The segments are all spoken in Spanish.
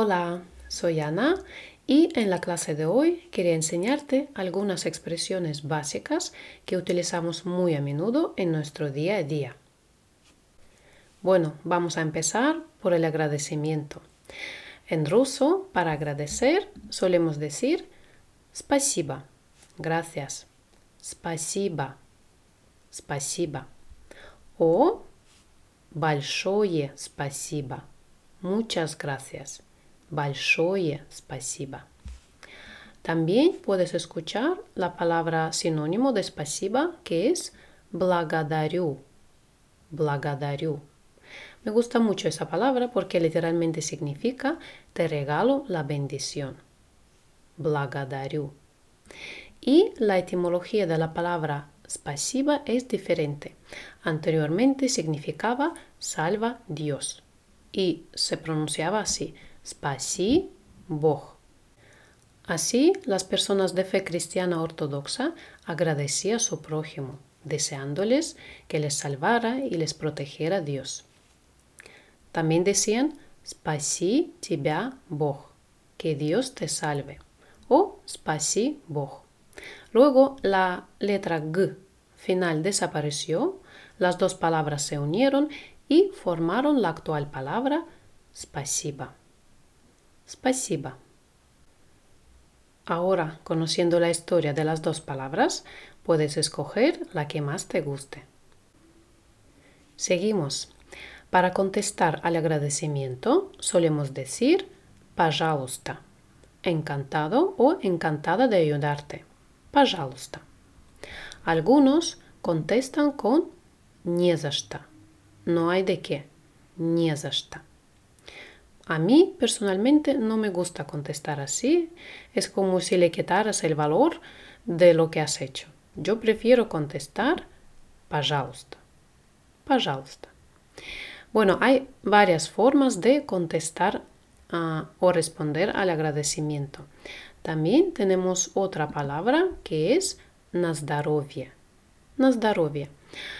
Hola, soy Ana y en la clase de hoy quería enseñarte algunas expresiones básicas que utilizamos muy a menudo en nuestro día a día. Bueno, vamos a empezar por el agradecimiento. En ruso, para agradecer, solemos decir спасибо, gracias, спасибо, спасибо. O большое спасибо, muchas gracias, большое спасибо. También puedes escuchar la palabra sinónimo de спасибо que es благодарю, благодарю. Me gusta mucho esa palabra porque literalmente significa te regalo la bendición. Благодарю. Y la etimología de la palabra spasiba es diferente. Anteriormente significaba salva Dios y se pronunciaba así, spasi Bog. Así, las personas de fe cristiana ortodoxa agradecían a su prójimo, deseándoles que les salvara y les protegiera Dios. También decían, Spasi тебя Bog, que Dios te salve, o Spasi Bog. Luego la letra G final desapareció, las dos palabras se unieron y formaron la actual palabra spasiba. Spasiba. Ahora, conociendo la historia de las dos palabras, puedes escoger la que más te guste. Seguimos. Para contestar al agradecimiento solemos decir пожалуйста, encantado o encantada de ayudarte. Пожалуйста. Algunos contestan con не за что. No hay de qué. Не за что. A mí personalmente no me gusta contestar así. Es como si le quitaras el valor de lo que has hecho. Yo prefiero contestar пожалуйста. Пожалуйста. Bueno, hay varias formas de contestar uh, o responder al agradecimiento. También tenemos otra palabra que es nazdarovia. Nazdarovia.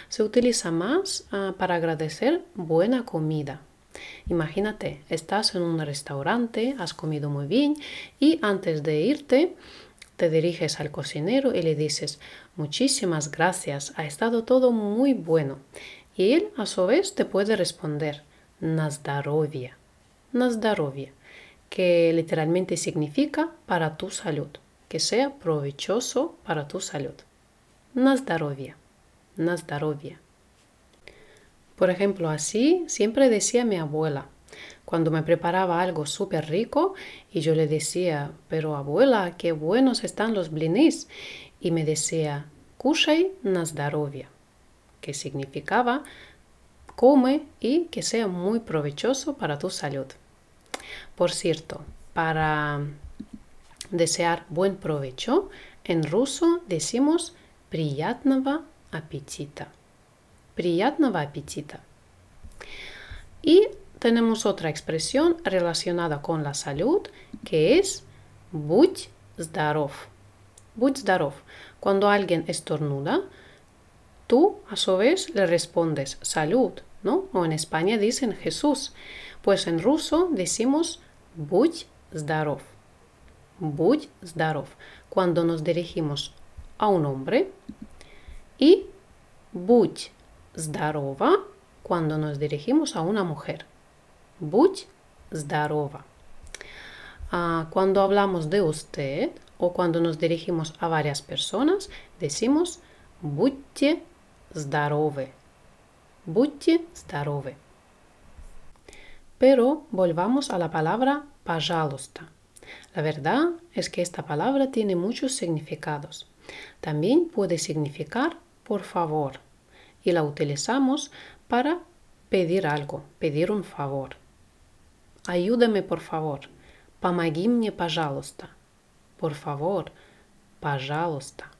Se utiliza más uh, para agradecer buena comida. Imagínate, estás en un restaurante, has comido muy bien y antes de irte te diriges al cocinero y le dices muchísimas gracias, ha estado todo muy bueno. Y él a su vez te puede responder Nazdarovia. Nazdarovia, que literalmente significa para tu salud, que sea provechoso para tu salud. Nazdarovia. Nazdarovia. Por ejemplo, así siempre decía mi abuela, cuando me preparaba algo súper rico y yo le decía, pero abuela, qué buenos están los blinis. Y me decía, kushai na zdarovia, que significaba come y que sea muy provechoso para tu salud. Por cierto, para desear buen provecho, en ruso decimos priyatnava apetita. Приятного аппетита. Y tenemos otra expresión relacionada con la salud que es будь здоров. Будь здоров. Cuando alguien estornuda, Tú, a su vez, le respondes salud, ¿no? O en España dicen Jesús. Pues en ruso decimos будь здоров. Будь здоров. Cuando nos dirigimos a un hombre. Y будь здорова cuando nos dirigimos a una mujer. Будь здорова. Ah, cuando hablamos de usted o cuando nos dirigimos a varias personas, decimos будьте здоровы. Будьте здоровы. Pero volvamos a la palabra пожалуйста. La verdad es que esta palabra tiene muchos significados. También puede significar por favor y la utilizamos para pedir algo, pedir un favor. Ayúdame por favor. Помоги мне, пожалуйста. Por favor, пожалуйста.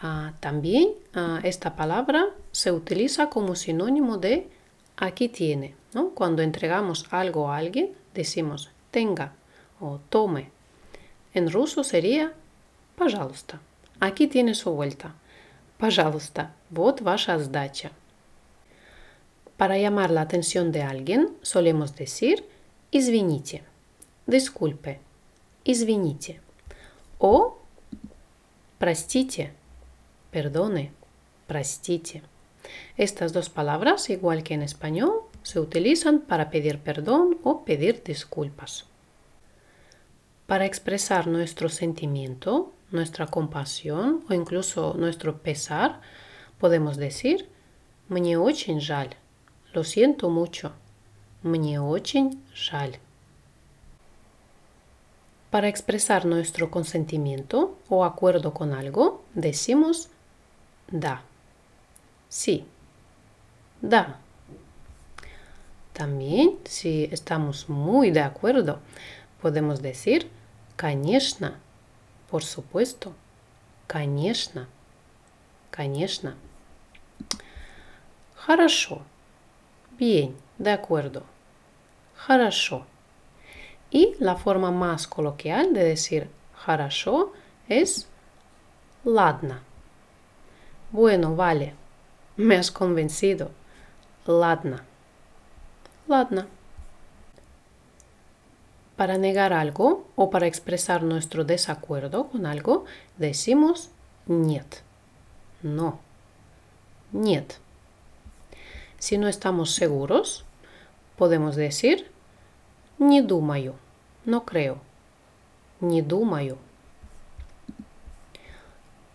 Ah, también ah, esta palabra se utiliza como sinónimo de aquí tiene. ¿no? Cuando entregamos algo a alguien, decimos tenga o tome. En ruso sería пожалуйста. Aquí tiene su vuelta. Пожалуйста, вот ваша сдача. Para llamar la atención de alguien, solemos decir извините. Disculpe. Извините. O простите. Perdone. Простите. Estas dos palabras, igual que en español, se utilizan para pedir perdón o pedir disculpas. Para expresar nuestro sentimiento, nuestra compasión o incluso nuestro pesar, podemos decir «Мне очень жаль». Lo siento mucho. Мне очень жаль. Para expresar nuestro consentimiento o acuerdo con algo, decimos да. Sí. Да. También, si estamos muy de acuerdo, podemos decir конечно. Por supuesto. Конечно. Конечно. Хорошо. Bien, de acuerdo. Хорошо. Y la forma más coloquial de decir хорошо es ладно. Bueno, vale. Me has convencido. Ладно. Ладно. Para negar algo o para expresar nuestro desacuerdo con algo, decimos нет. No. Нет. Si no estamos seguros, podemos decir не думаю. No creo. Не думаю.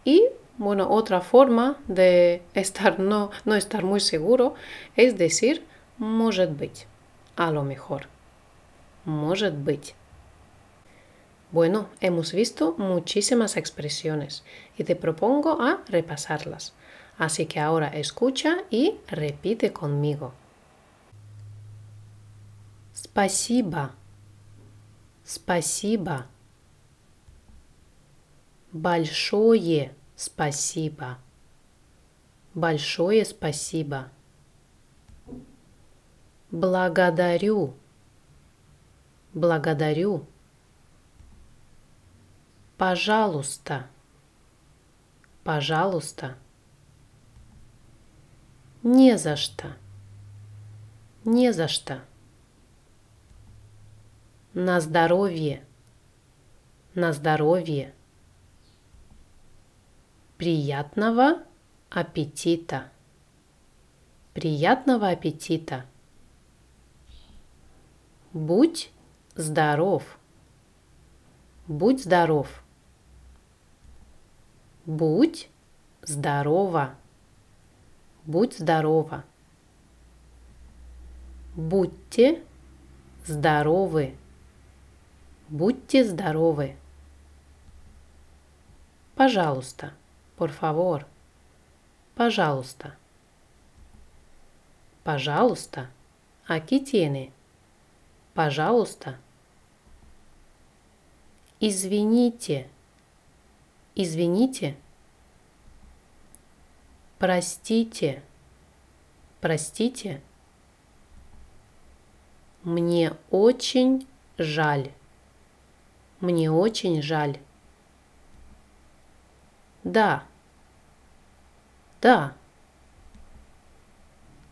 Y bueno, otra forma de estar no, no estar muy seguro es decir может быть. A lo mejor. Может быть. Bueno, hemos visto muchísimas expresiones y te propongo a repasarlas. Así que ahora escucha y repite conmigo. Спасибо. Спасибо. Большое спасибо. Большое спасибо. Благодарю. Благодарю. Пожалуйста. Пожалуйста. Не за что. Не за что. На здоровье. На здоровье. Приятного аппетита. Приятного аппетита. Будь здоров. Будь здоров. Будь здорова. Будь здорова. Будьте здоровы. Будьте здоровы. Пожалуйста. Por favor. Пожалуйста. Пожалуйста. Aquí tiene. Пожалуйста. Извините. Извините. Простите. Простите. Мне очень жаль. Мне очень жаль. Да. Да.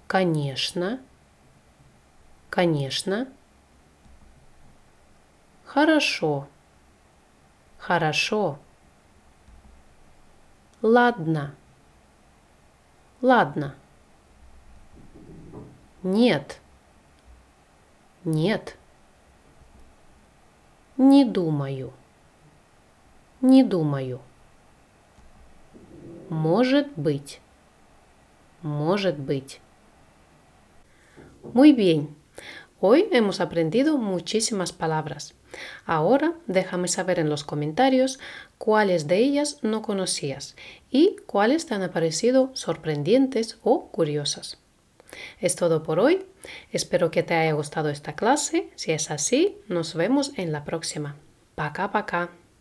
Конечно. Конечно. Хорошо. Хорошо. Ладно. Ладно. Нет. Нет. Не думаю. Не думаю. Может быть. Может быть. Muy bien. Hoy hemos aprendido muchísimas palabras. Ahora déjame saber en los comentarios cuáles de ellas no conocías y cuáles te han parecido sorprendentes o curiosas. Es todo por hoy. Espero que te haya gustado esta clase. Si es así, nos vemos en la próxima. Paca, paca.